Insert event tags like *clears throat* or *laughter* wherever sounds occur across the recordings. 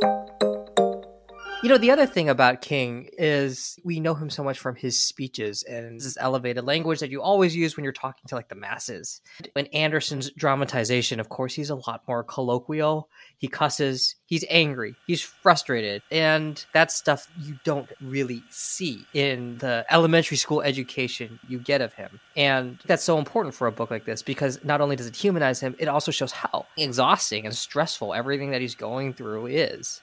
Música You know, the other thing about King is we know him so much from his speeches and this elevated language that you always use when you're talking to like the masses. In Anderson's dramatization, of course, he's a lot more colloquial. He cusses, he's angry, he's frustrated, and that's stuff you don't really see in the elementary school education you get of him. And that's so important for a book like this because not only does it humanize him, it also shows how exhausting and stressful everything that he's going through is.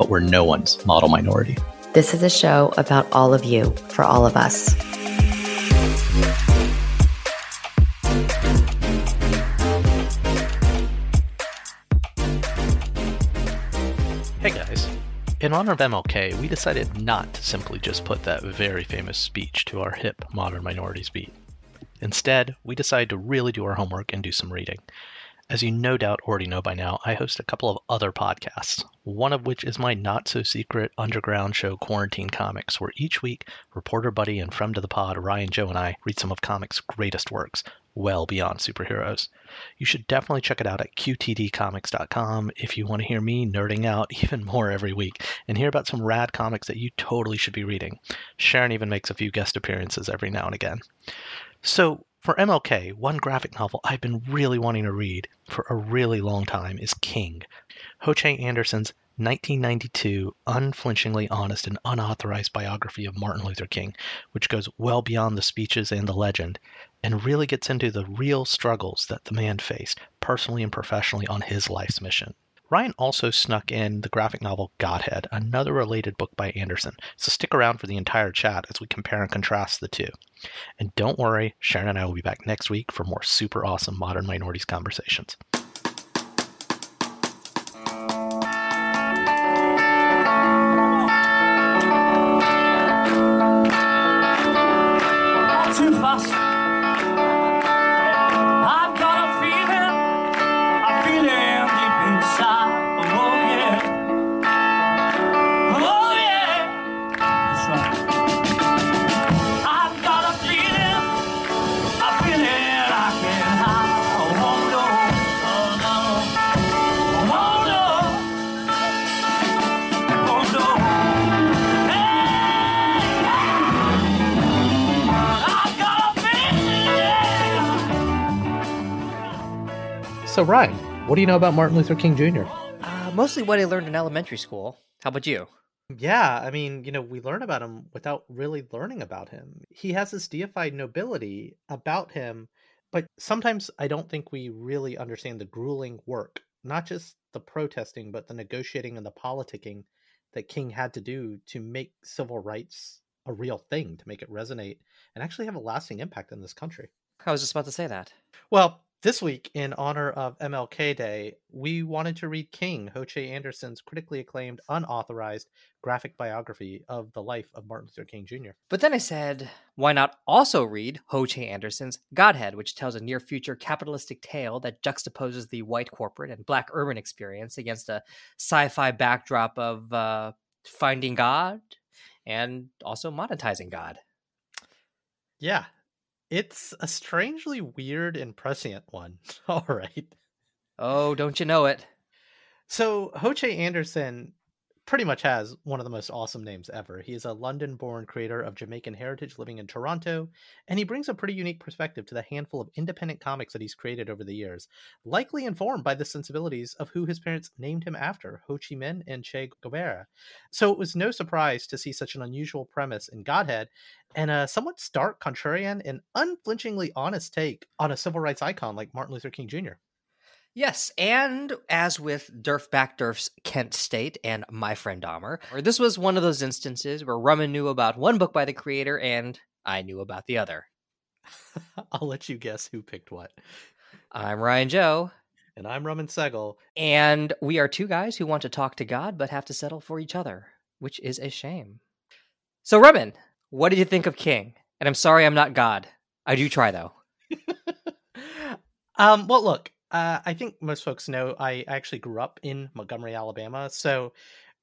but we're no one's model minority. This is a show about all of you for all of us. Hey guys. In honor of MLK, we decided not to simply just put that very famous speech to our hip modern minorities beat. Instead, we decided to really do our homework and do some reading. As you no doubt already know by now, I host a couple of other podcasts, one of which is my not so secret underground show Quarantine Comics, where each week reporter buddy and friend of the pod Ryan Joe and I read some of comics' greatest works, well beyond superheroes. You should definitely check it out at qtdcomics.com if you want to hear me nerding out *laughs* even more every week and hear about some rad comics that you totally should be reading. Sharon even makes a few guest appearances every now and again. So, for MLK, one graphic novel I've been really wanting to read for a really long time is King, Ho Che Anderson's 1992 unflinchingly honest and unauthorized biography of Martin Luther King, which goes well beyond the speeches and the legend and really gets into the real struggles that the man faced, personally and professionally, on his life's mission. Ryan also snuck in the graphic novel Godhead, another related book by Anderson, so stick around for the entire chat as we compare and contrast the two. And don't worry, Sharon and I will be back next week for more super awesome modern minorities conversations. Ryan, what do you know about Martin Luther King Jr.? Uh, mostly what I learned in elementary school. How about you? Yeah, I mean, you know, we learn about him without really learning about him. He has this deified nobility about him, but sometimes I don't think we really understand the grueling work, not just the protesting, but the negotiating and the politicking that King had to do to make civil rights a real thing, to make it resonate and actually have a lasting impact in this country. I was just about to say that. Well, this week, in honor of MLK Day, we wanted to read King, Ho Che Anderson's critically acclaimed, unauthorized graphic biography of the life of Martin Luther King Jr. But then I said, why not also read Ho Che Anderson's Godhead, which tells a near future capitalistic tale that juxtaposes the white corporate and black urban experience against a sci fi backdrop of uh, finding God and also monetizing God. Yeah, it's a strangely weird and prescient one. *laughs* All right. Oh, don't you know it? So, Ho Che Anderson pretty much has one of the most awesome names ever. He is a London born creator of Jamaican heritage living in Toronto, and he brings a pretty unique perspective to the handful of independent comics that he's created over the years, likely informed by the sensibilities of who his parents named him after, Ho Chi Minh and Che Guevara. So it was no surprise to see such an unusual premise in Godhead and a somewhat stark, contrarian, and unflinchingly honest take on a civil rights icon like Martin Luther King Jr. Yes, and as with Derf Backderf's Kent State and My Friend Dahmer, or this was one of those instances where Rumman knew about one book by the creator and I knew about the other. *laughs* I'll let you guess who picked what. I'm Ryan Joe. And I'm Rumman Segal. And we are two guys who want to talk to God but have to settle for each other, which is a shame. So, Rumman, what did you think of King? And I'm sorry I'm not God. I do try, though. *laughs* um, well, look, uh, I think most folks know I actually grew up in Montgomery, Alabama. So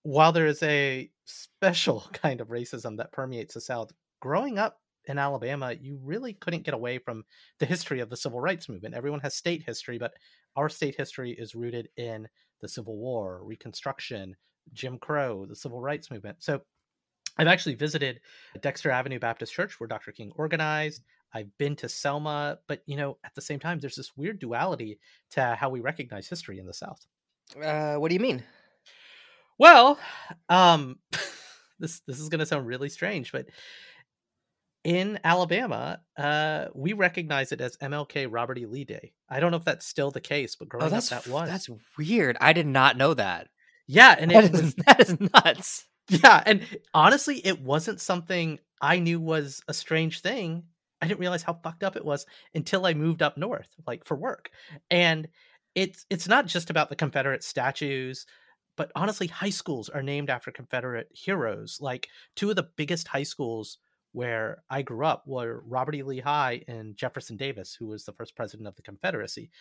while there is a special *laughs* kind of racism that permeates the South, growing up in Alabama, you really couldn't get away from the history of the civil rights movement. Everyone has state history, but our state history is rooted in the Civil War, Reconstruction, Jim Crow, the civil rights movement. So I've actually visited Dexter Avenue Baptist Church where Dr. King organized. I've been to Selma, but you know, at the same time, there's this weird duality to how we recognize history in the South. Uh, what do you mean? Well, um, *laughs* this this is going to sound really strange, but in Alabama, uh, we recognize it as MLK Robert E. Lee Day. I don't know if that's still the case, but growing oh, up, that was that's weird. I did not know that. Yeah, and that it is, was *laughs* that is nuts. yeah, and honestly, it wasn't something I knew was a strange thing I didn't realize how fucked up it was until I moved up north, like for work. And it's it's not just about the Confederate statues, but honestly, high schools are named after Confederate heroes. Like two of the biggest high schools where I grew up were Robert E. Lee High and Jefferson Davis, who was the first president of the Confederacy.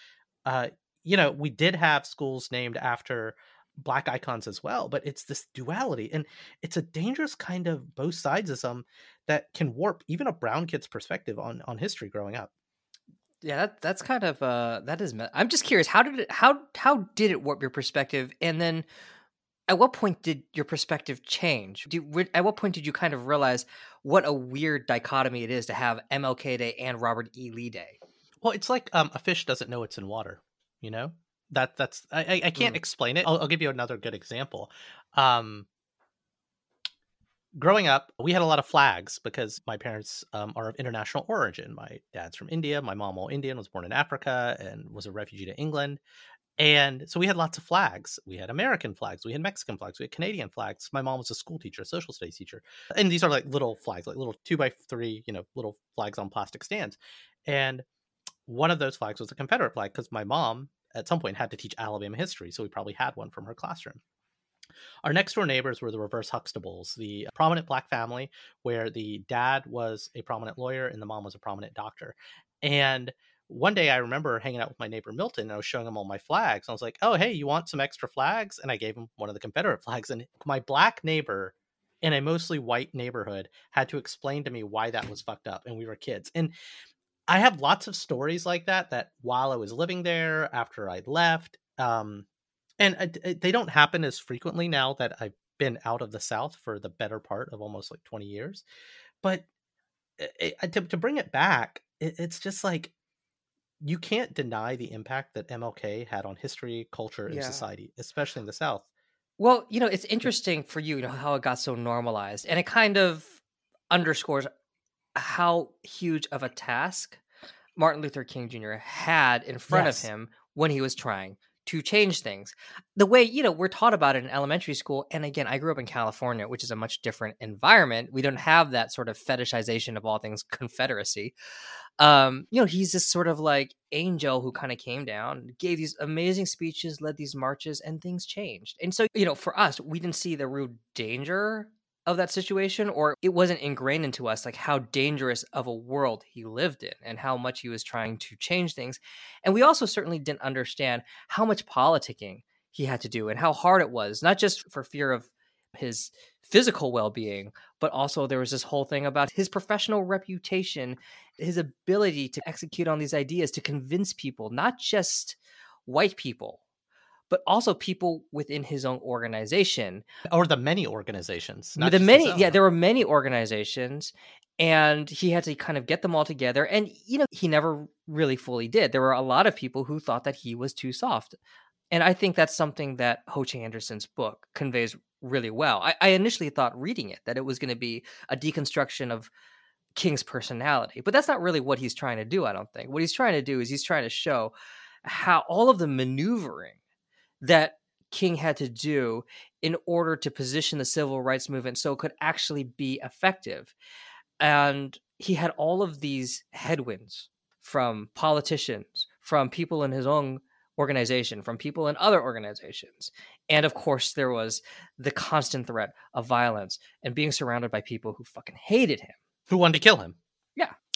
Uh, you know, we did have schools named after black icons as well but it's this duality and it's a dangerous kind of both sidesism that can warp even a brown kid's perspective on on history growing up. Yeah that, that's kind of uh that is i'm just curious how did it how how did it warp your perspective and then at what point did your perspective change? Do, at what point did you kind of realize what a weird dichotomy it is to have mlk day and robert e. Lee day? Well it's like um, a fish doesn't know it's in water you know that that's I, I can't mm. explain it. I'll, I'll, give you another good example. Um, growing up, we had a lot of flags because my parents um, are of international origin. My dad's from India. My mom, all Indian, was born in Africa and was a refugee to England. And so we had lots of flags. We had American flags, we had Mexican flags, we had Canadian flags. My mom was a school teacher, a social studies teacher. And these are like little flags, like little two by three, you know, little flags on plastic stands. And one of those flags was a Confederate flag because my mom at some point had to teach Alabama history, so we probably had one from her classroom. Our next door neighbors were the reverse Huxtables, the prominent black family where the dad was a prominent lawyer and the mom was a prominent doctor. And one day I remember hanging out with my neighbor Milton and I was showing him all my flags. I was like, oh, hey, you want some extra flags? And I gave him one of the Confederate flags. And my black neighbor in a mostly white neighborhood had to explain to me why that was fucked up. And we were kids. And I have lots of stories like that that while I was living there, after I left, um, and I, they don't happen as frequently now that I've been out of the South for the better part of almost like 20 years. But it, it, to, to bring it back, it, it's just like you can't deny the impact that MLK had on history, culture, and yeah. society, especially in the South. Well, you know, it's interesting for you, you know, how it got so normalized, and it kind of underscores how huge of a task Martin Luther King Jr. had in front yes. of him when he was trying to change things. The way, you know, we're taught about it in elementary school. And again, I grew up in California, which is a much different environment. We don't have that sort of fetishization of all things Confederacy. Um, you know, he's this sort of like angel who kind of came down, gave these amazing speeches, led these marches, and things changed. And so, you know, for us, we didn't see the real danger of that situation or it wasn't ingrained into us like how dangerous of a world he lived in and how much he was trying to change things. And we also certainly didn't understand how much politicking he had to do and how hard it was not just for fear of his physical well-being but also there was this whole thing about his professional reputation his ability to execute on these ideas to convince people not just white people but also people within his own organization. or the many organizations. not the many, yeah, there were many organizations, and he had to kind of get them all together. And you know, he never really fully did. There were a lot of people who thought that he was too soft, and I think that's something that Ho Che Anderson's book conveys really well. I, I initially thought reading it that it was going to be a deconstruction of King's personality, but that's not really what he's trying to do. I don't think what he's trying to do is he's trying to show how all of the maneuvering that King had to do in order to position the civil rights movement so it could actually be effective. And he had all of these headwinds from politicians, from people in his own organization, from people in other organizations. And of course, there was the constant threat of violence and being surrounded by people who fucking hated him. who wanted to kill him.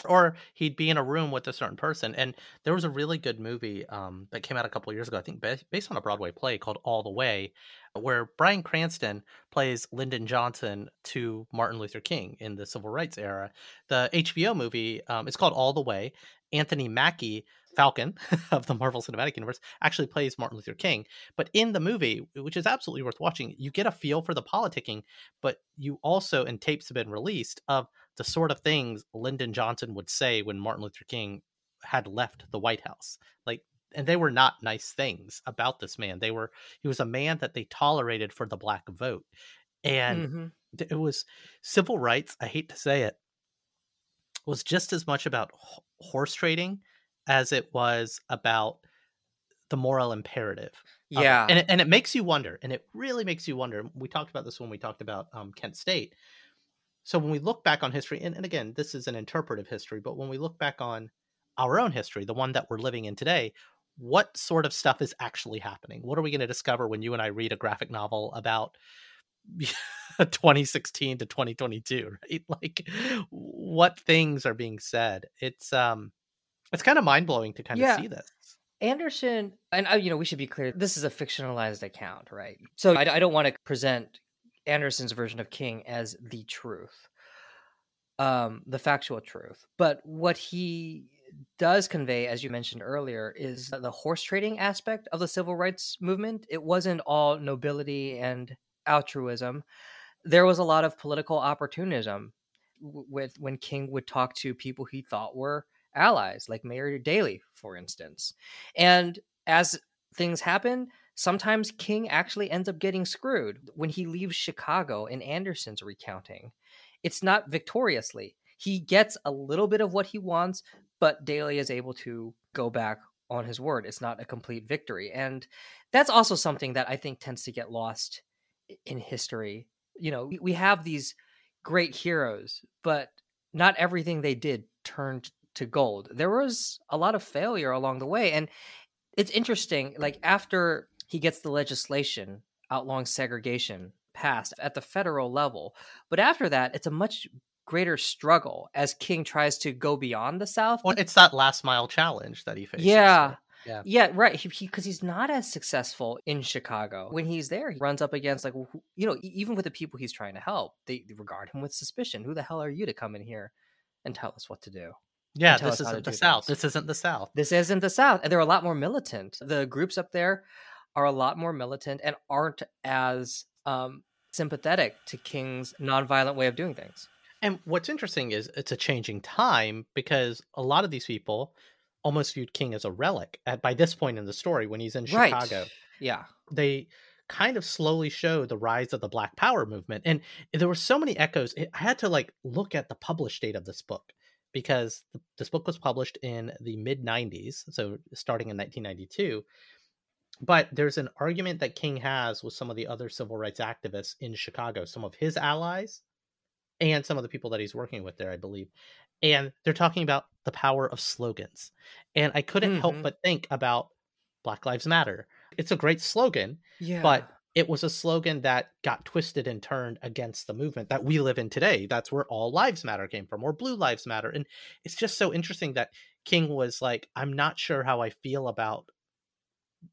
Or he'd be in a room with a certain person. And there was a really good movie um, that came out a couple years ago, I think based on a Broadway play called All the Way, where Bryan Cranston plays Lyndon Johnson to Martin Luther King in the civil rights era. The HBO movie um, is called All the Way. Anthony Mackie, Falcon *laughs* of the Marvel Cinematic Universe, actually plays Martin Luther King. But in the movie, which is absolutely worth watching, you get a feel for the politicking, but you also, and tapes have been released, of the sort of things Lyndon Johnson would say when Martin Luther King had left the White House. Like, and they were not nice things about this man. They were, he was a man that they tolerated for the black vote. And Mhm. it was civil rights, I hate to say it, was just as much about horse trading as it was about the moral imperative. Yeah. And it, and it makes you wonder, and it really makes you wonder. We talked about this when we talked about um, Kent State. So when we look back on history, and, and again, this is an interpretive history, but when we look back on our own history, the one that we're living in today, what sort of stuff is actually happening? What are we going to discover when you and I read a graphic novel about *laughs* 2016 to 2022, *laughs* right? Like what things are being said? It's um it's kind of mind-blowing to kind of see this. Anderson, and uh, you know, we should be clear. This is a fictionalized account, right? So I, I don't want to present Anderson's version of King as the truth, um, the factual truth. But what he does convey, as you mentioned earlier, is the horse trading aspect of the civil rights movement. It wasn't all nobility and altruism. There was a lot of political opportunism with when King would talk to people he thought were allies, like Mayor Daley, for instance. And as things happen, sometimes King actually ends up getting screwed. When he leaves Chicago in Anderson's recounting, it's not victoriously. He gets a little bit of what he wants, but Daley is able to go back on his word. It's not a complete victory. And that's also something that I think tends to get lost in history. You know, we have these great heroes, but not everything they did turned to gold. There was a lot of failure along the way. And it's interesting, like after he gets the legislation outlawing segregation passed at the federal level, but after that, it's a much greater struggle as King tries to go beyond the South. Well, it's that last mile challenge that he faces. Yeah. Yeah. Yeah, right. Because he, because he's not as successful in Chicago. When he's there, he runs up against like, you know, even with the people he's trying to help, they regard him with suspicion. Who the hell are you to come in here and tell us what to do? Yeah, this us how to isn't the South. This isn't the South. This isn't the South, and they're a lot more militant. The groups up there are a lot more militant and aren't as um, sympathetic to King's nonviolent way of doing things. And what's interesting is it's a changing time because a lot of these people almost viewed King as a relic at by this point in the story when he's in Chicago. Right? Yeah. They kind of slowly show the rise of the Black Power movement. And there were so many echoes. I had to like look at the published date of this book because this book was published in the mid 90s, so starting in 1992. But there's an argument that King has with some of the other civil rights activists in Chicago, some of his allies and some of the people that he's working with there, I believe. And they're talking about the power of slogans. And I couldn't help Mhm. but think about Black Lives Matter. It's a great slogan, Yeah. but it was a slogan that got twisted and turned against the movement that we live in today. That's where all lives matter came from, or blue lives matter. And it's just so interesting that King was like, I'm not sure how I feel about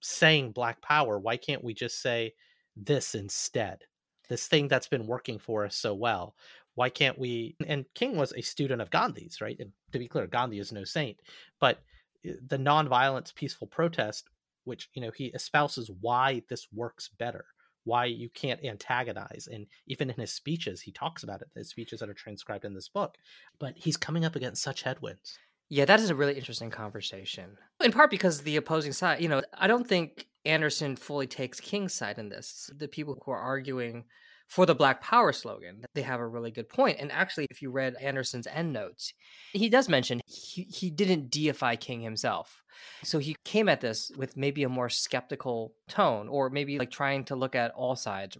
saying black power. Why can't we just say this instead? This thing that's been working for us so well. Why can't we? And King was a student of Gandhi's, right? And to be clear, Gandhi is no saint, but uh, the nonviolence, peaceful protest which you know he espouses why this works better why you can't antagonize and even in his speeches he talks about it the speeches that are transcribed in this book but he's coming up against such headwinds Yeah, that is a really interesting conversation. In part because the opposing side, you know, I don't think Anderson fully takes King's side in this. The people who are arguing for the Black Power slogan, they have a really good point. And actually, if you read Anderson's endnotes, he does mention he, he didn't deify King himself. So he came at this with maybe a more skeptical tone, or maybe like trying to look at all sides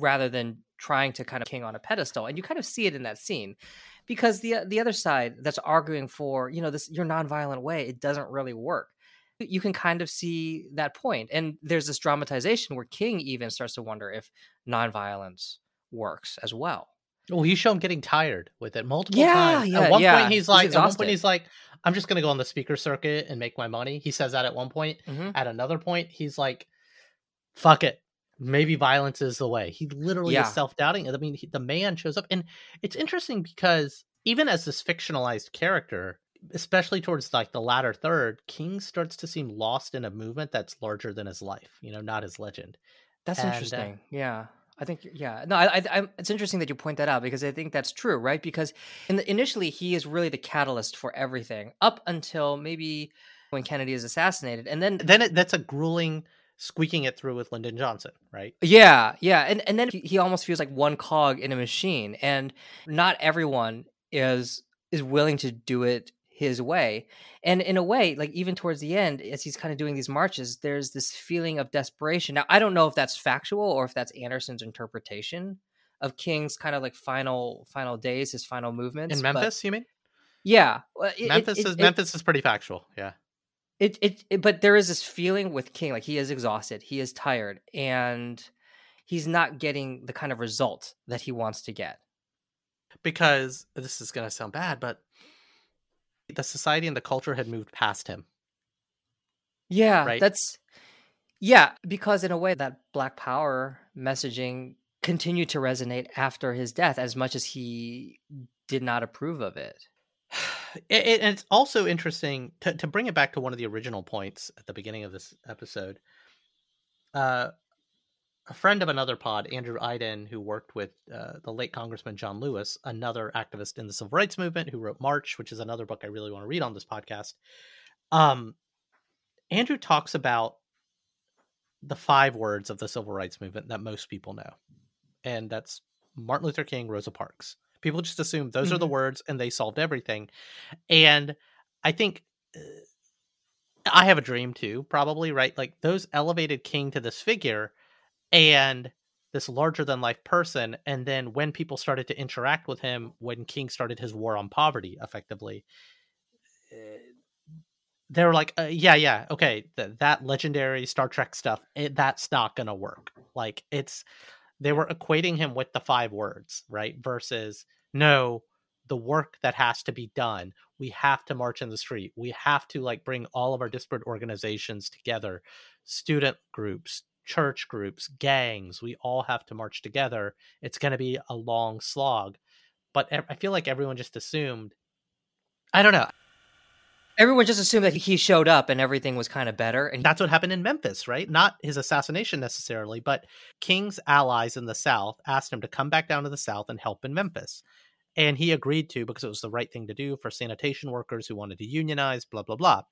rather than trying to kind of king on a pedestal. And you kind of see it in that scene because the the other side that's arguing for you know this your nonviolent way it doesn't really work you can kind of see that point and there's this dramatization where king even starts to wonder if nonviolence works as well well you show him getting tired with it multiple Yeah, times yeah, at one yeah. point he's He's like at one point he's like i'm just going to go on the speaker circuit and make my money he says that at one point Mhm. at another point he's like fuck it maybe violence is the way. He literally Yeah. is self-doubting i mean he, the man shows up and it's interesting because even as this fictionalized character especially towards like the latter third king starts to seem lost in a movement that's larger than his life you know not his legend. That's And, uh, interesting yeah. I think yeah. No I, I I'm, it's interesting that you point that out because i think that's true right? Because in the, initially he is really the catalyst for everything up until maybe when kennedy is assassinated and then then it, that's a grueling squeaking it through with lyndon johnson right Yeah, yeah, and and then he, almost feels like one cog in a machine, and not everyone is is willing to do it his way. And in a way, like even towards the end, as he's kind of doing these marches, there's this feeling of desperation. Now, I don't know if that's factual or if that's Anderson's interpretation of King's kind of like final final days, his final movements in but- memphis you mean yeah, well, it- memphis it- is memphis is pretty factual yeah it, it it but there is this feeling with king like he is exhausted he is tired and he's not getting the kind of result that he wants to get. Because this is going to sound bad but the society and the culture had moved past him. Yeah Right. that's yeah because in a way that black power messaging continued to resonate after his death as much as he did not approve of it it, it- it's also interesting to, to bring it back to one of the original points at the beginning of this episode uh, a friend of another pod andrew aydin who worked with uh, the late congressman john lewis another activist in the civil rights movement who wrote march which is another book i really want to read on this podcast um, andrew talks about the five words of the civil rights movement that most people know and that's martin luther king rosa parks people just assume those are the words and they solved everything and i think uh, i have a dream too probably right? Like those elevated king to this figure and this larger than life person and then when people started to interact with him when king started his war on poverty effectively uh, they were like uh, yeah yeah okay th- that legendary star trek stuff it, that's not gonna work. Like it's they were equating him with the five words right versus no the work that has to be done we have to march in the street we have to like bring all of our disparate organizations together student groups church groups gangs we all have to march together it's going to be a long slog. But i feel like everyone just assumed i don't know everyone just assumed that he showed up and everything was kind of better and that's what happened in Memphis, right? Not his assassination necessarily, but King's allies in the South asked him to come back down to the South and help in Memphis. And he agreed to because it was the right thing to do for sanitation workers who wanted to unionize, blah, blah, blah.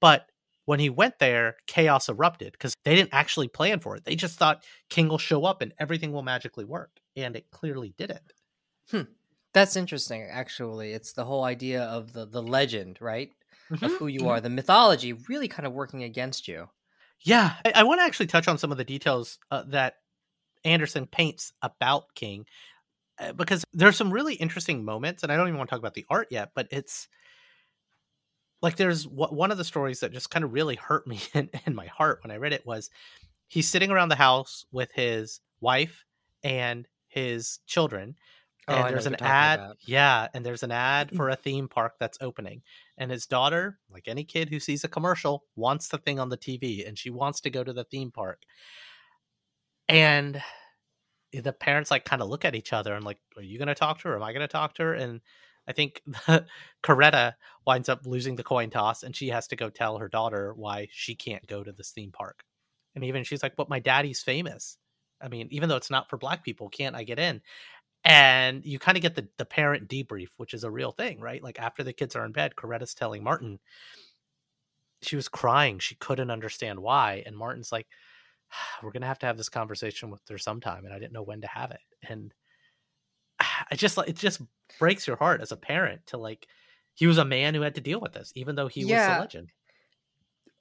But when he went there, chaos erupted because they didn't actually plan for it. They just thought King will show up and everything will magically work. And it clearly didn't. Hmm. that's interesting actually it's the whole idea of the the legend right of Mhm, who you mhm. are the mythology really kind of working against you Yeah, I, I want to actually touch on some of the details uh, that Anderson paints about King uh, because there's some really interesting moments, and I don't even want to talk about the art yet, but it's like there's wh- one of the stories that just kind of really hurt me *laughs* in, in my heart when I read it was he's sitting around the house with his wife and his children. Oh, And there's an ad, about. yeah, and there's an ad for a theme park that's opening and his daughter like any kid who sees a commercial wants the thing on the tv and she wants to go to the theme park and the parents like kind of look at each other and like are you going to talk to her am i going to talk to her and I think *laughs* Coretta winds up losing the coin toss, and she has to go tell her daughter why she can't go to this theme park. And even she's like, "But my daddy's famous. I mean, even though it's not for black people, can't I get in?" And you kind of get the the parent debrief, which is a real thing, right? Like after the kids are in bed, Coretta's telling Martin she was crying. She couldn't understand why, and Martin's like, "We're gonna have to have this conversation with her sometime," and I didn't know when to have it. And I just like it just breaks your heart as a parent to like he was a man who had to deal with this, even though he was a legend.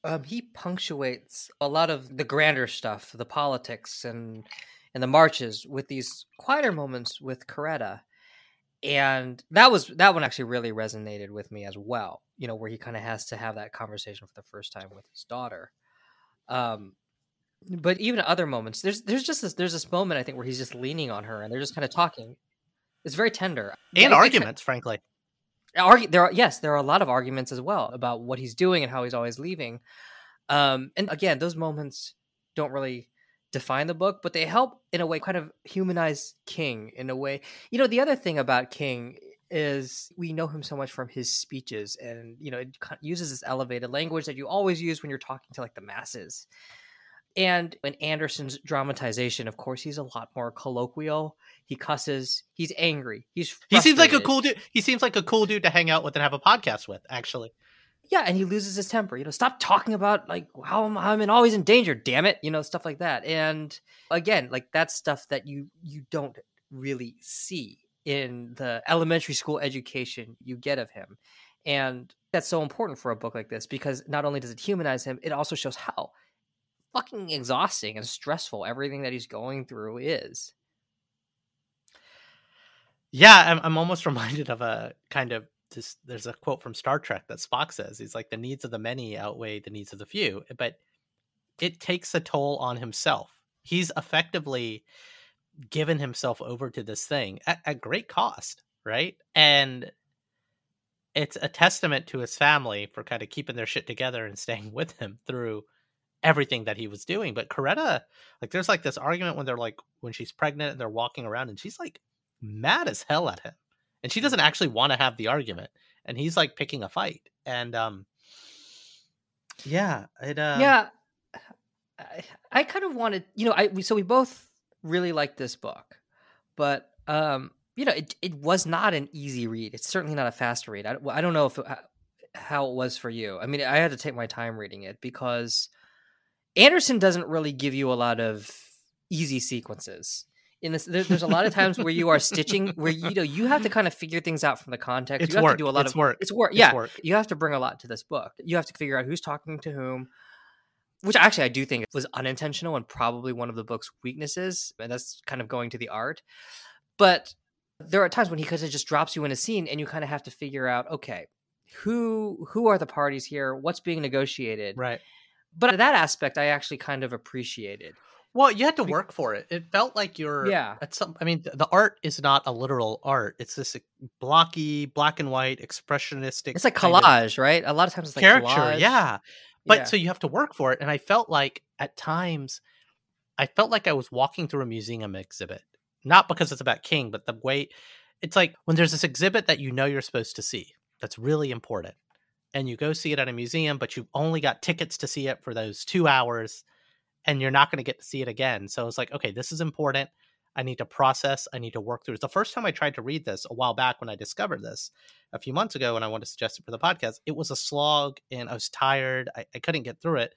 um, he punctuates a lot of the grander stuff, the politics and and the marches with these quieter moments with Coretta. And that was that one actually really resonated with me as well. You know, where he kind of has to have that conversation for the first time with his daughter. Um, but even other moments, there's there's just this there's this moment I think where he's just leaning on her and they're just kind of talking. It's very tender And Yeah, they- arguments, frankly. argue there are yes there are a lot of arguments as well about what he's doing and how he's always leaving um and again those moments don't really define the book but they help in a way kind of humanize king in a way. You know the other thing about king is we know him so much from his speeches and you know it uses this elevated language that you always use when you're talking to like the masses. And in anderson's dramatization of course he's a lot more colloquial. He cusses. He's angry. He's He seems like a cool dude. He seems like a cool dude to hang out with and have a podcast with, actually. Yeah, and he loses his temper. You know, stop talking about like how I'm, I'm in- always in danger. Damn it, you know, stuff like that. And again, like that's stuff that you you don't really see in the elementary school education you get of him, and that's so important for a book like this because not only does it humanize him, it also shows how fucking exhausting and stressful everything that he's going through is. Yeah, I'm, I'm almost *laughs* reminded of a kind of There's a quote from Star Trek that Spock says. He's like, the needs of the many outweigh the needs of the few. But it takes a toll on himself. He's effectively given himself over to this thing at, at great cost, right? And it's a testament to his family for kind of keeping their shit together and staying *laughs* with him through everything that he was doing. But Coretta, like, there's like this argument when they're like, when she's pregnant and they're walking around and she's like mad as hell at him. And she doesn't actually want to have the argument. And he's like picking a fight. And, um, yeah, it, uh, yeah I, I kind of wanted you know i so we both really liked this book but um you know it, it was not an easy read it's certainly not a fast read i, I don't know if it, how it was for you i mean i had to take my time reading it because anderson doesn't really give you a lot of easy sequences in this there, there's a lot of times where you are stitching where you know you have to kind of figure things out from the context It's you have work. to do a lot It's of work. it's work It's yeah work. you have to bring a lot to this book. You have to figure out who's talking to whom, which actually I do think was unintentional and probably one of the book's weaknesses. And that's kind of going to the art. But there are times when he kind of just drops you in a scene and you kind of have to figure out, okay, who who are the parties here? What's being negotiated? Right. But that aspect I actually kind of appreciated. Well, you had to work for it. It felt like you're Yeah. At some, I mean, the art is not a literal art. It's this blocky, black and white, expressionistic. It's like collage, right? A lot of times it's like character. collage. Yeah, but Yeah. so you have to work for it. And I felt like at times, I felt like I was walking through a museum exhibit. Not because it's about King, but the way it's like when there's this exhibit that you know you're supposed to see. That's really important. And you go see it at a museum, but you've only got tickets to see it for those two hours and you're not going to get to see it again. So it's like, okay, this is important. I need to process. I need to work through it. The first time I tried to read this a while back when I discovered this a few months ago and I wanted to suggest it for the podcast, it was a slog and I was tired. I, I couldn't get through it.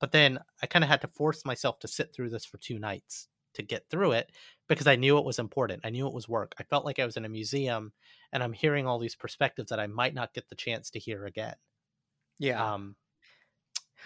But then I kind of had to force myself to sit through this for two nights to get through it because I knew it was important. I knew it was work. I felt like I was in a museum and I'm hearing all these perspectives that I might not get the chance to hear again. Yeah. Um,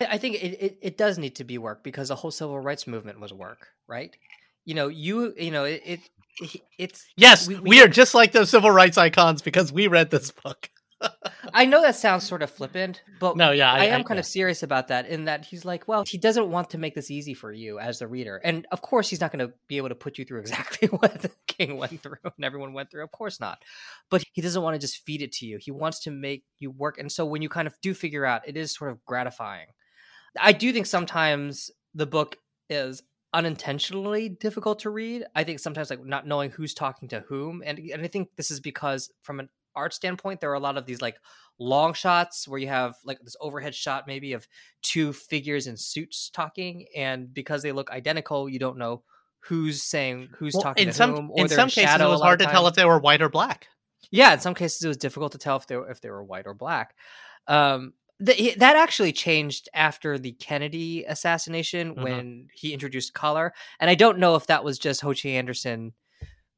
I think it, it, it does need to be work because the whole civil rights movement was work, right? You know, you you know it, it, it it's yes, We- we, we- are just like those civil rights icons because we read this book. *laughs* I know that sounds sort of flippant, but No, yeah, I, I, am kind yeah. of serious about that in that he's like, well, he doesn't want to make this easy for you as the reader. And of course, he's not going to be able to put you through *laughs* exactly what the king went through and everyone went through. Of course not. But he doesn't want to just feed it to you. He wants to make you work. And so when you kind of do figure out, it is sort of gratifying. I do think sometimes the book is unintentionally difficult to read. I think sometimes like not knowing who's talking to whom. And, and I think this is because from an art standpoint, there are a lot of these like long shots where you have like this overhead shot maybe of two figures in suits talking, and because they look identical, you don't know who's saying who's Well, talking in to some whom. Or in some cases, it was hard to tell if they were white or black. Yeah, in some cases it was difficult to tell if they were, if they were white or black. Um, th- that actually changed after the Kennedy assassination Mhm. when he introduced color, and I don't know if that was just Ho Chi Anderson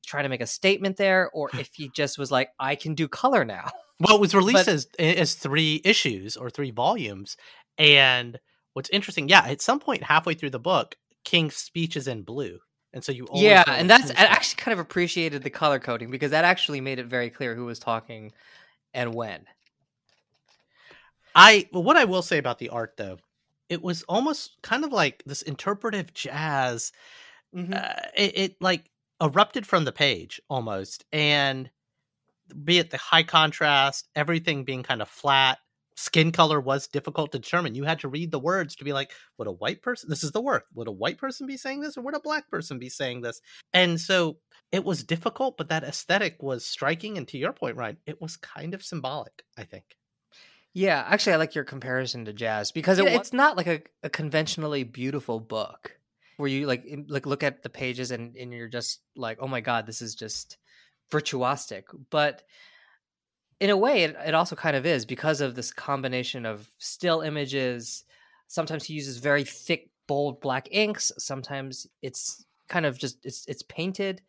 trying to make a statement there, or if he just was like, "I can do color now." Well, it was *laughs* released But- as as three issues or three volumes, and what's interesting, yeah, at some point halfway through the book, King's speech is in blue, and so you always yeah, and that's I actually kind of appreciated the color coding because that actually made it very clear who was talking and when. I well, what I will say about the art though, it was almost kind of like this interpretive jazz. Uh, it, it like erupted from the page almost, and be it the high contrast, everything being kind of flat. Skin color was difficult to determine. You had to read the words to be like, would a white person, this is the work, would a white person be saying this or would a black person be saying this? And so it was difficult, but that aesthetic was striking. And to your point, Ryan, it was kind of symbolic, I think. Yeah, actually, I like your comparison to jazz because it, Yeah, it's not like a, a conventionally beautiful book where you like like look at the pages and, and you're just like, oh my god, this is just virtuosic. But in a way, it, it also kind of is because of this combination of still images. Sometimes he uses very thick, bold black inks. Sometimes it's kind of just it's it's painted.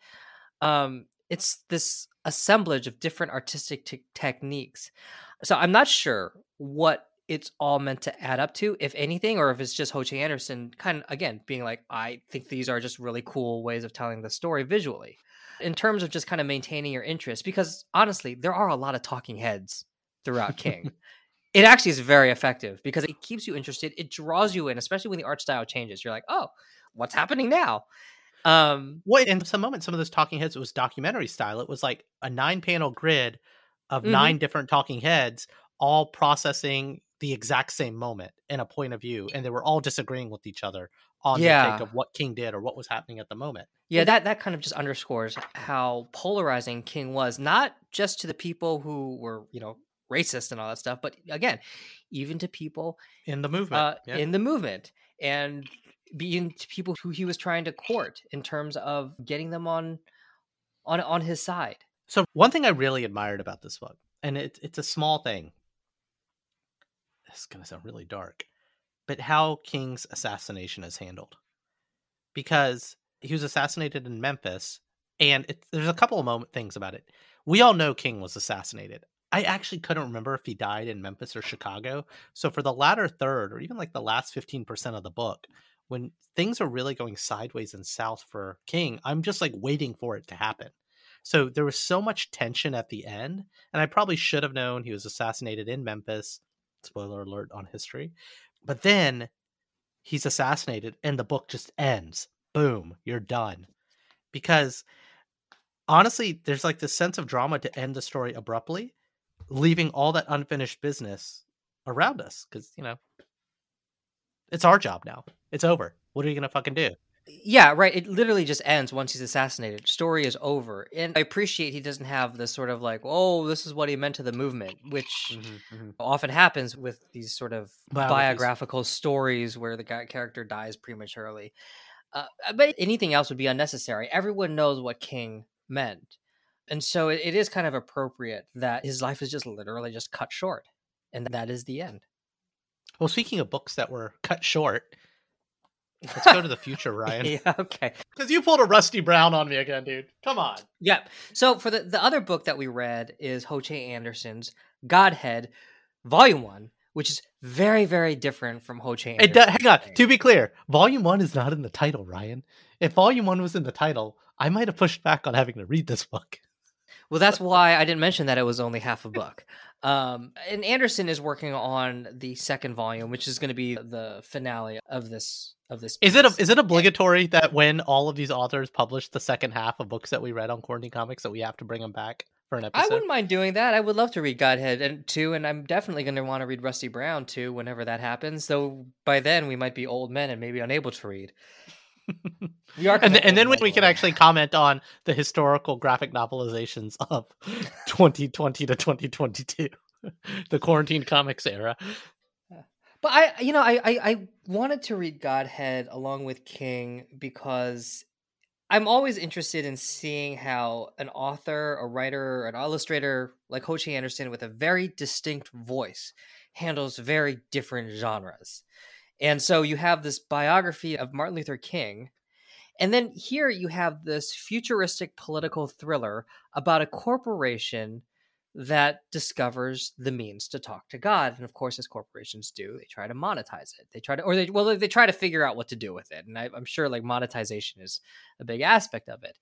Um, it's this assemblage of different artistic te- techniques. So I'm not sure what it's all meant to add up to, if anything, or if it's just Ho Chi Anderson kind of again being like, I think these are just really cool ways of telling the story visually. In terms of just kind of maintaining your interest, because honestly, there are a lot of talking heads throughout King. *laughs* it actually is very effective because it keeps you interested. It draws you in, especially when the art style changes. You're like, oh, what's happening now? Um, What in some moments, some of those talking heads, it was documentary style. It was like a nine panel grid of Mhm. nine different talking heads, all processing the exact same moment in a point of view, and they were all disagreeing with each other on the Yeah. take of what King did or what was happening at the moment. Yeah, that that kind of just underscores how polarizing King was, not just to the people who were, you know, racist and all that stuff, but again, even to people In the movement, uh, yeah. in the movement and being to people who he was trying to court in terms of getting them on on on his side. So one thing I really admired about this book, and it, it's a small thing. This is to sound really dark, but how King's assassination is handled, because he was assassinated in Memphis, and it, there's a couple of moment things about it. We all know King was assassinated. I actually couldn't remember if he died in Memphis or Chicago. So for the latter third, or even like the last fifteen percent of the book, when things are really going sideways and south for King, I'm just like waiting for it to happen. So there was so much tension at the end, and I probably should have known he was assassinated in Memphis. Spoiler alert on history. But then he's assassinated, and the book just ends. Boom, you're done. Because honestly, there's like this sense of drama to end the story abruptly, leaving all that unfinished business around us. Because, you know, it's our job now. It's over. What are you going to fucking do? Yeah, right. It literally just ends once he's assassinated. Story is over. And I appreciate he doesn't have this sort of like, oh, this is what he meant to the movement, which mm-hmm, mm-hmm. often happens with these sort of Biographies. biographical stories where the guy character dies prematurely. Uh, uh, but anything else would be unnecessary. Everyone knows what King meant. And so it, it is kind of appropriate that his life is just literally just cut short. And that is the end. Well, speaking of books that were cut short, let's go to the future, *laughs* Ryan. yeah, okay. Because you pulled a Rusty Brown on me again, dude. Come on. Yep. So for the, the other book that we read is Ho Che Anderson's Godhead, Volume One, which is very, very different from Ho Che It hang on. To be clear, Volume One is not in the title, Ryan. If Volume One was in the title, I might have pushed back on having to read this book. Well, that's why I didn't mention that it was only half a book. Um, and Anderson is working on the second volume, which is going to be the finale of this of this. Is it a, is it obligatory that when all of these authors publish the second half of books that we read on Quarantine Comics that we have to bring them back for an episode. I wouldn't mind doing that. I would love to read Godhead and two, and I'm definitely going to want to read Rusty Brown too whenever that happens. Though by then we might be old men and maybe unable to read. We are and, and then when we can actually comment on the historical graphic novelizations of *laughs* 2020 to 2022, *laughs* the quarantine comics era. But I, you know, I, I, I wanted to read Godhead along with King because I'm always interested in seeing how an author, a writer, an illustrator like Ho Chi Anderson with a very distinct voice handles very different genres. And so you have this biography of Martin Luther King. And then here you have this futuristic political thriller about a corporation that discovers the means to talk to God. And of course, as corporations do, they try to monetize it. They try to, or they, well, they try to figure out what to do with it. And I, I'm sure like monetization is a big aspect of it.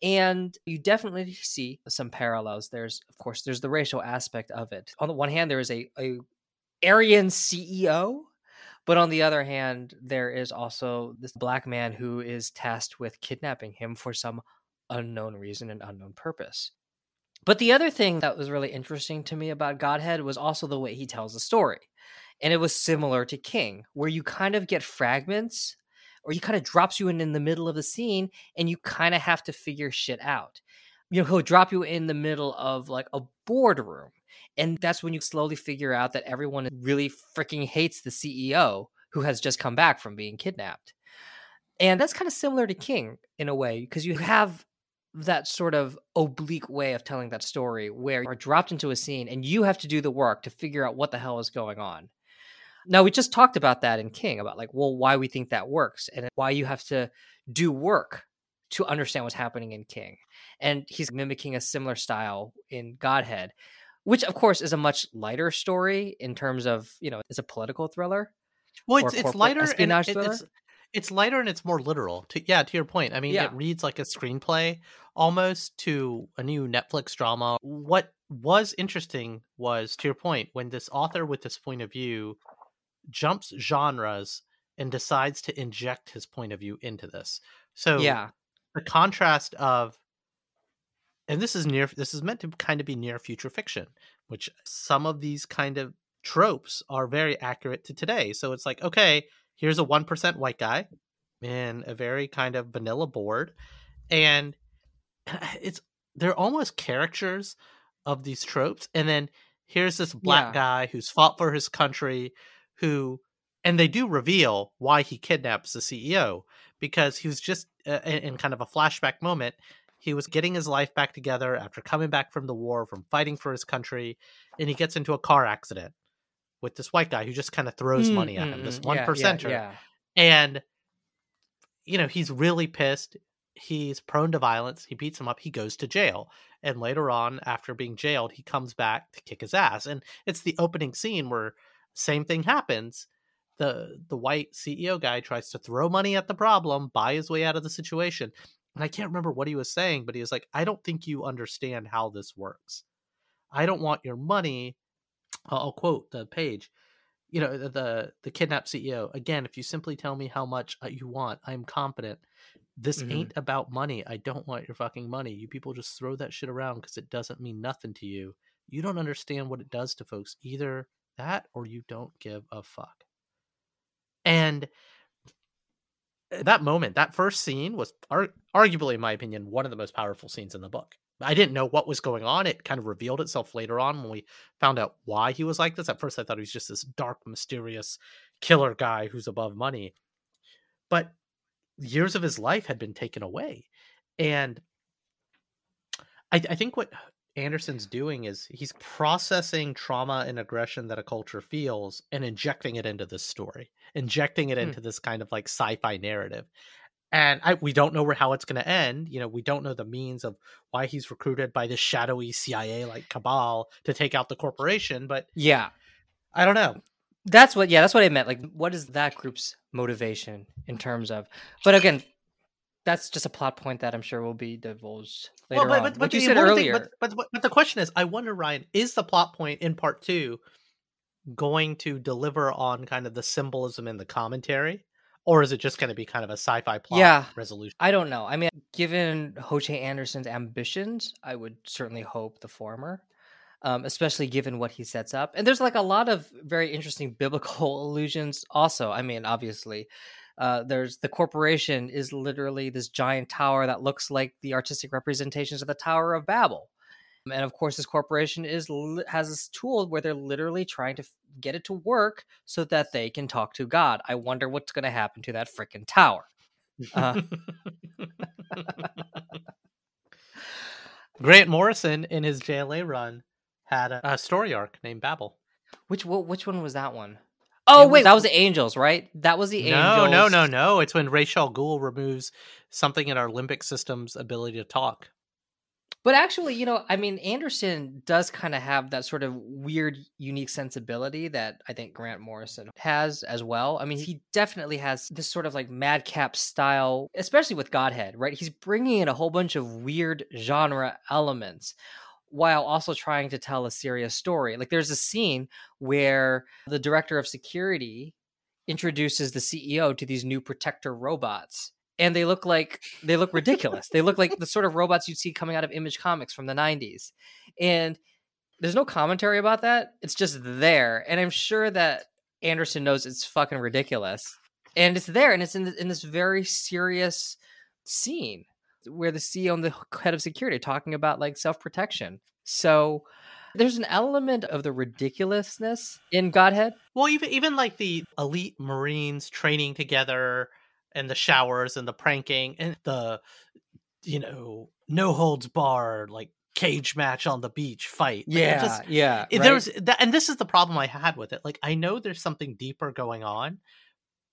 And you definitely see some parallels. There's, of course, there's the racial aspect of it. On the one hand, there is a, a Aryan CEO. But on the other hand, there is also this black man who is tasked with kidnapping him for some unknown reason and unknown purpose. But the other thing that was really interesting to me about Godhead was also the way he tells the story. And it was similar to King, where you kind of get fragments or he kind of drops you in in the middle of the scene and you kind of have to figure shit out. You know, he'll drop you in the middle of like a boardroom. And that's when you slowly figure out that everyone really freaking hates the CEO who has just come back from being kidnapped. And that's kind of similar to King in a way, because you have that sort of oblique way of telling that story where you're dropped into a scene and you have to do the work to figure out what the hell is going on. Now, we just talked about that in King about like, well, why we think that works and why you have to do work to understand what's happening in King. And he's mimicking a similar style in Godhead, which of course is a much lighter story in terms of, you know, it's a political thriller. Well, it's, it's lighter and it- it's it's lighter and it's more literal. To yeah, to your point. I mean, Yeah. it reads like a screenplay almost to a new Netflix drama. What was interesting was to your point when this author with this point of view jumps genres and decides to inject his point of view into this. So yeah. the contrast of and this is near this is meant to kind of be near future fiction which some of these kind of tropes are very accurate to today so it's like okay here's a 1% white guy in a very kind of vanilla board and *clears throat* it's they're almost caricatures of these tropes and then here's this black Yeah. guy who's fought for his country who and they do reveal why he kidnaps the CEO because he was just uh, in in kind of a flashback moment he was getting his life back together after coming back from the war from fighting for his country and he gets into a car accident with this white guy who just kind of throws Mm, money at mm, him this mm. one Yeah, yeah, percenter yeah. and you know he's really pissed. He's prone to violence. He beats him up. He goes to jail. And later on after being jailed he comes back to kick his ass. And it's the opening scene where same thing happens. The the white ceo guy tries to throw money at the problem buy his way out of the situation and i can't remember what he was saying but he was like i don't think you understand how this works. I don't want your money i'll quote the page you know the, the the kidnapped ceo again if you simply tell me how much uh, you want i'm confident this Mhm. ain't about money. I don't want your fucking money. You people just throw that shit around because it doesn't mean nothing to you. You don't understand what it does to folks. Either that or you don't give a fuck. And that moment that first scene was ar- arguably in my opinion one of the most powerful scenes in the book. I didn't know what was going on. It kind of revealed itself later on when we found out why he was like this. At first i thought he was just this dark mysterious killer guy who's above money. But years of his life had been taken away. And i, I think what anderson's doing is he's processing trauma and aggression that a culture feels and injecting it into this story injecting it Hmm. into this kind of like sci-fi narrative and I, we don't know where how it's going to end you know we don't know the means of why he's recruited by this shadowy cia like cabal to take out the corporation but Yeah. i don't know That's what, yeah, that's what I meant. Like, what is that group's motivation in terms of? But again, that's just a plot point that I'm sure will be divulged later but, on. but, but what you said thing- earlier, but, but, but, but the question is, I wonder, Ryan, is the plot point in part two going to deliver on kind of the symbolism in the commentary, or is it just going to be kind of a sci-fi plot Yeah. resolution? I don't know. I mean, given Ho Che Anderson's ambitions, I would certainly hope the former, um, especially given what he sets up. And there's like a lot of very interesting *laughs* biblical allusions. Also, I mean, obviously, Uh, there's the corporation is literally this giant tower that looks like the artistic representations of the Tower of Babel. And of course, this corporation is has this tool where they're literally trying to get it to work so that they can talk to God. I wonder what's going to happen to that freaking tower. Uh, *laughs* Grant Morrison in his JLA run had a, a story arc named Babel. which wh- which one was that one? Oh It wait, was- that was the Angels, right? That was the No, Angels. no, no, no. No. It's when Rachel Gould removes something in our limbic system's ability to talk. But actually, you know, I mean, Anderson does kind of have that sort of weird, unique sensibility that I think Grant Morrison has as well. I mean, he definitely has this sort of like madcap style, especially with Godhead, right? He's bringing in a whole bunch of weird genre elements while also trying to tell a serious story. Like, there's a scene where the director of security introduces the CEO to these new protector robots and they look like they look ridiculous. they look like the sort of robots you'd see coming out of Image Comics from the 90s. And there's no commentary about that. It's just there. And I'm sure that Anderson knows it's fucking ridiculous. And it's there and it's in, in this very serious scene where the CEO and the head of security talking about like self-protection. So there's an element of the ridiculousness in Godhead. Well, even even like the elite Marines training together and the showers and the pranking and the you know no holds barred like cage match on the beach fight. Like, it just- yeah. it- there was that, and this is the problem I had with it. Like I know there's something deeper going on,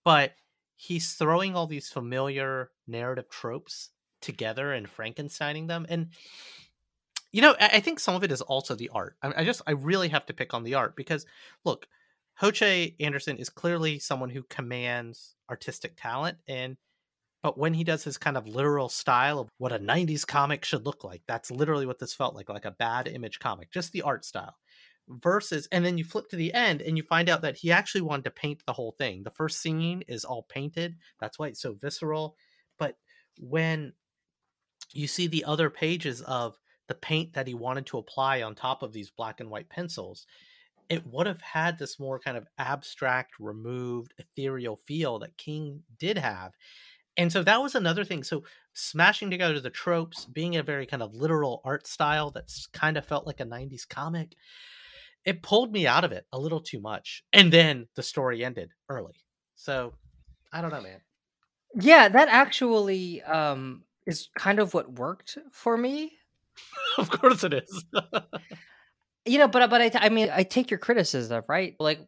but he's throwing all these familiar narrative tropes together and Frankensteining them, and you know I, I think some of it is also the art. I, I just I really have to pick on the art because look, Ho Che Anderson is clearly someone who commands artistic talent and but when he does his kind of literal style of what a 90s comic should look like that's literally what this felt like like a bad image comic just the art style versus and then you flip to the end and you find out that he actually wanted to paint the whole thing. The first scene is all painted that's why it's so visceral but when you see the other pages of the paint that he wanted to apply on top of these black and white pencils it would have had this more kind of abstract removed ethereal feel that king did have. And so that was another thing. So smashing together the tropes being a very kind of literal art style that's kind of felt like a 90s comic it pulled me out of it a little too much. And then the story ended early. So i don't know man. Yeah, that actually um is kind of what worked for me. *laughs* of course it is *laughs* You know, but but I I mean I take your criticism, right? Like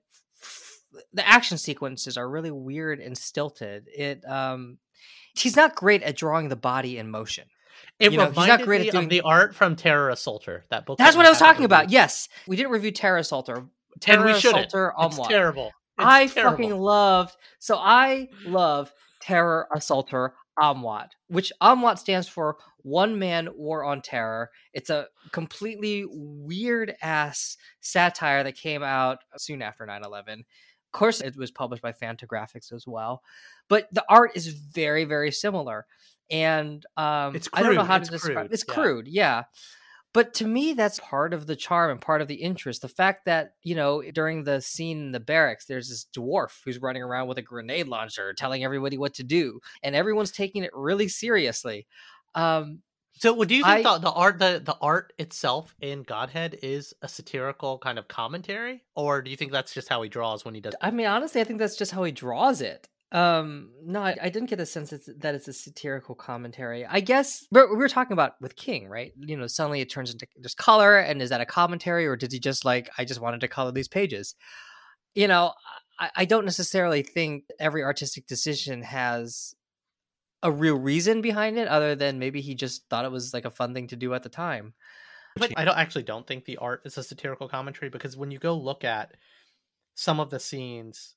the action sequences are really weird and stilted. It um he's not great at drawing the body in motion. it You know, reminded great at me doing- of the art from terror assaulter that book That's that what I was talking about. reviewed. Yes. We didn't review Terror Assaulter. and Terror we shouldn't Assaulter it's terrible It's I terrible. fucking loved. So I love Terror Assaulter Amwat, which Amwat stands for One Man War on Terror. It's a completely weird ass satire that came out soon after 9 11. Of course, it was published by Fantagraphics as well, but the art is very, very similar. And um, It's I don't know how it's to describe crude, It's yeah. crude, yeah. But to me, that's part of the charm and part of the interest. The fact that, you know, during the scene in the barracks, there's this dwarf who's running around with a grenade launcher telling everybody what to do, and everyone's taking it really seriously. Um, So, do you think I- the, the art the, the art itself in Godhead is a satirical kind of commentary, or do you think that's just how he draws when he does? I mean, honestly, I think that's just how he draws it. Um, no, I, I didn't get the sense it's, that it's a satirical commentary. I guess but we were talking about with King, right? You know, suddenly it turns into just color, and is that a commentary, or did he just like I just wanted to color these pages? You know, I, I don't necessarily think every artistic decision has a real reason behind it, other than maybe he just thought it was like a fun thing to do at the time. But I don't actually don't think the art is a satirical commentary because when you go look at some of the scenes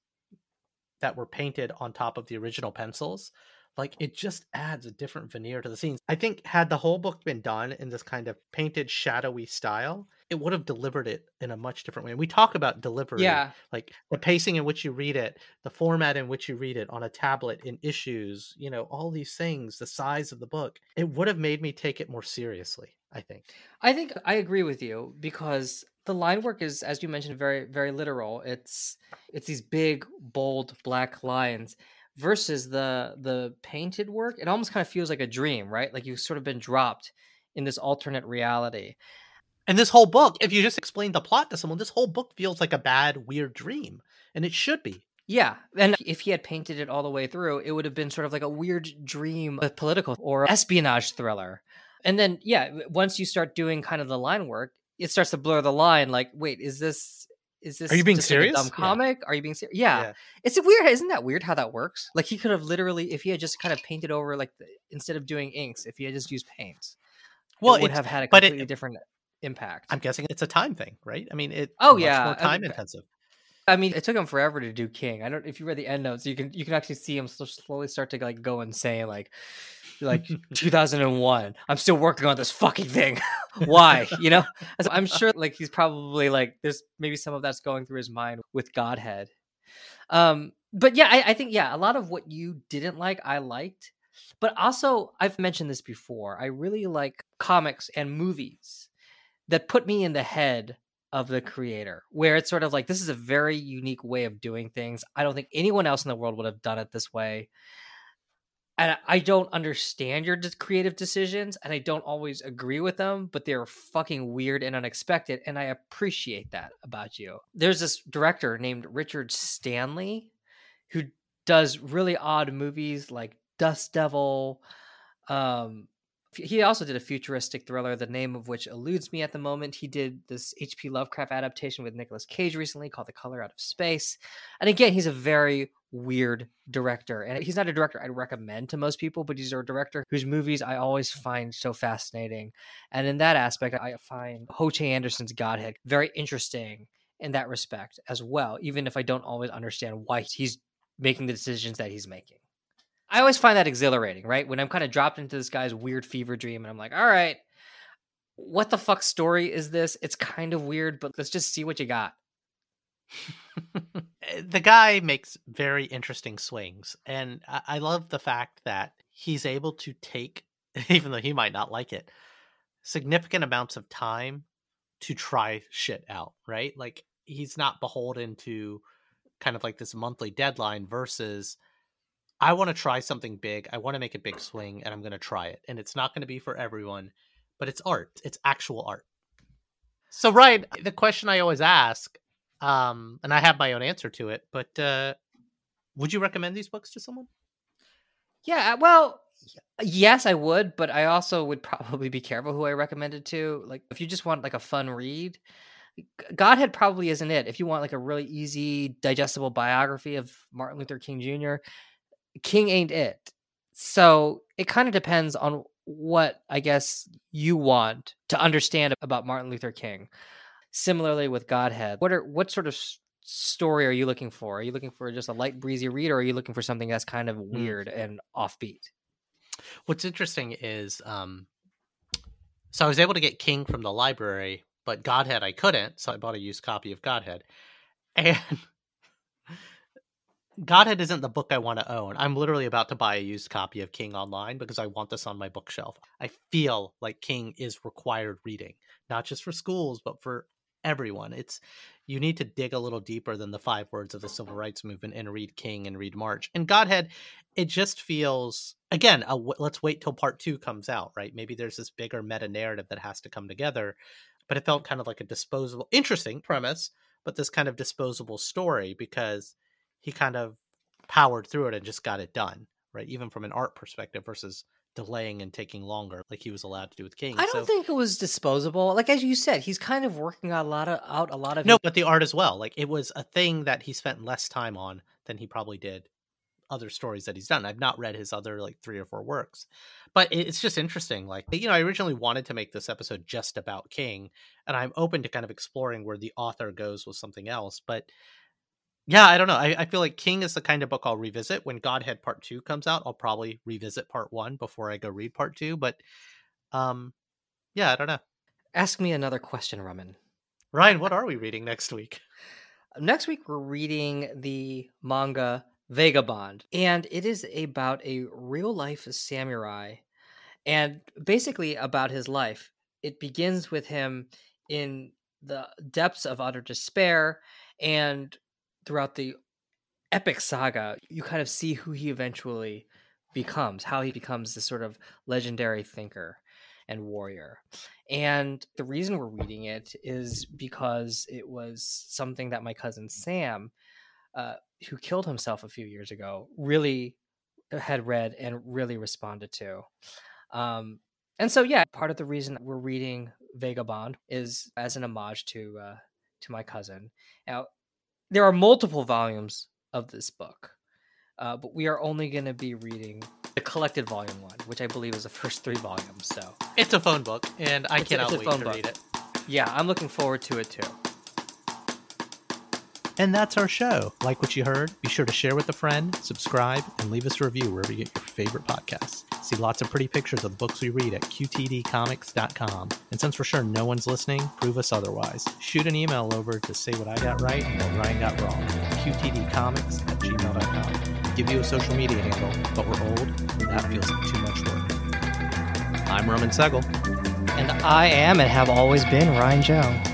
that were painted on top of the original pencils, like it just adds a different veneer to the scenes. I think had the whole book been done in this kind of painted shadowy style, it would have delivered it in a much different way. And we talk about delivery, Yeah, like the pacing in which you read it, the format in which you read it on a tablet in issues, you know, all these things, the size of the book. It would have made me take it more seriously, I think. I think I agree with you because the line work is, as you mentioned, very very literal. It's it's these big, bold black lines, versus the the painted work. It almost kind of feels like a dream, right? Like you've sort of been dropped in this alternate reality. And this whole book, if you just explain the plot to someone, this whole book feels like a bad, weird dream. And it should be. Yeah, and if he had painted it all the way through, it would have been sort of like a weird dream, a political or espionage thriller. And then, yeah, once you start doing kind of the line work, it starts to blur the line. Like, wait, is this is this Are you being just like a serious? dumb Yeah. comic? Are you being serious? Yeah. Yeah. It's weird. Isn't that weird how that works? Like he could have literally, if he had just kind of painted over, like the, instead of doing inks, if he had just used paints, Well, it would have had a but it- completely different impact. I'm guessing it's a time thing, right? I mean, it. Oh, yeah, more I time mean, intensive. I mean, it took him forever to do King. I don't. If you read the end notes, you can you can actually see him slowly start to like go insane, like like 2001. I'm still working on this fucking thing. *laughs* Why? You know, I'm sure like he's probably like there's maybe some of that's going through his mind with Godhead. Um, but yeah, I, I think yeah, a lot of what you didn't like, I liked. But also, I've mentioned this before. I really like comics and movies that put me in the head of the creator, where it's sort of like this is a very unique way of doing things. I don't think anyone else in the world would have done it this way. And I- don't understand your creative decisions, and I don't always agree with them, but they're fucking weird and unexpected, and I appreciate that about you. There's this director named Richard Stanley who does really odd movies like Dust Devil. Um, he also did a futuristic thriller, the name of which eludes me at the moment. He did this H.P. Lovecraft adaptation with Nicolas Cage recently called The Color Out of Space. And again, he's a very weird director. And he's not a director I'd recommend to most people, but he's a director whose movies I always find so fascinating. And in that aspect, I find Ho Anderson's Godhead very interesting in that respect as well, even if I don't always understand why he's making the decisions that he's making. I always find that exhilarating, right? When I'm kind of dropped into this guy's weird fever dream and I'm like, all right, what the fuck story is this? It's kind of weird, but let's just see what you got. *laughs* Eh, the guy makes very interesting swings, and I, I love the fact that he's able to take, *laughs* even though he might not like it, significant amounts of time to try shit out. Right? Like he's not beholden to kind of like this monthly deadline versus. I want to try something big. I want to make a big swing, and I'm going to try it. And it's not going to be for everyone, but it's art. It's actual art. So, Ryan, the question I always ask um and i have my own answer to it but uh would you recommend these books to someone Yeah, well, yes, I would, but I also would probably be careful who I recommend it to. Like, if you just want like a fun read, Godhead probably isn't it. If you want like a really easy, digestible biography of Martin Luther King Jr., King ain't it. So it kind of depends on what I guess you want to understand about Martin Luther King. Similarly with Godhead, what are what sort of story are you looking for? Are you looking for just a light breezy read, or are you looking for something that's kind of weird and offbeat? what's interesting is um so i was able to get king from the library but godhead i couldn't so i bought a used copy of godhead *laughs* and godhead isn't the book i want to own i'm literally about to buy a used copy of king online because i want this on my bookshelf i feel like king is required reading not just for schools but for everyone. It's you need to dig a little deeper than the five words of the civil rights movement and read king and read march. And godhead it just feels again let's wait till part two comes out right? Maybe there's this bigger meta narrative that has to come together but it felt kind of like a disposable interesting premise but this kind of disposable story because he kind of powered through it and just got it done right? Even from an art perspective versus delaying and taking longer like he was allowed to do with king I don't So- think it was disposable. Like as you said, he's kind of working out a lot of out a lot of no but the art as well like it was a thing that he spent less time on than he probably did other stories that he's done i've not read his other like three or four works but it's just interesting like you know i originally wanted to make this episode just about king and i'm open to kind of exploring where the author goes with something else but yeah i don't know I, I feel like king is the kind of book i'll revisit when godhead part two comes out i'll probably revisit part one before i go read part two but um yeah i don't know Ask me another question, Rumman. ryan what are we reading next week Next week we're reading the manga Vagabond, and it is about a real life samurai and basically about his life. It begins with him in the depths of utter despair and throughout the epic saga, you kind of see who he eventually becomes, how he becomes this sort of legendary thinker and warrior. And the reason we're reading it is because it was something that my cousin Sam, uh, who killed himself a few years ago, really had read and really responded to. Um, and so, yeah, part of the reason we're reading Vagabond is as an homage to uh, to my cousin. Now, there are multiple volumes of this book, uh, but we are only going to be reading the collected volume one, which I believe is the first three volumes. So It's a phone book, and I It's a- cannot it's a wait phone to book. read it. yeah, I'm looking forward to it too. And that's our show. Like what you heard? Be sure to share with a friend, subscribe, and leave us a review wherever you get your favorite podcasts. See lots of pretty pictures of the books we read at qtdcomics.com. And since we're sure no one's listening, prove us otherwise. Shoot an email over to say what I got right and what Ryan got wrong. qtdcomics at gmail.com. Give you a social media handle, but we're old, and that feels like too much work. I'm Rumman Segal. And I am and have always been Ryan Joe.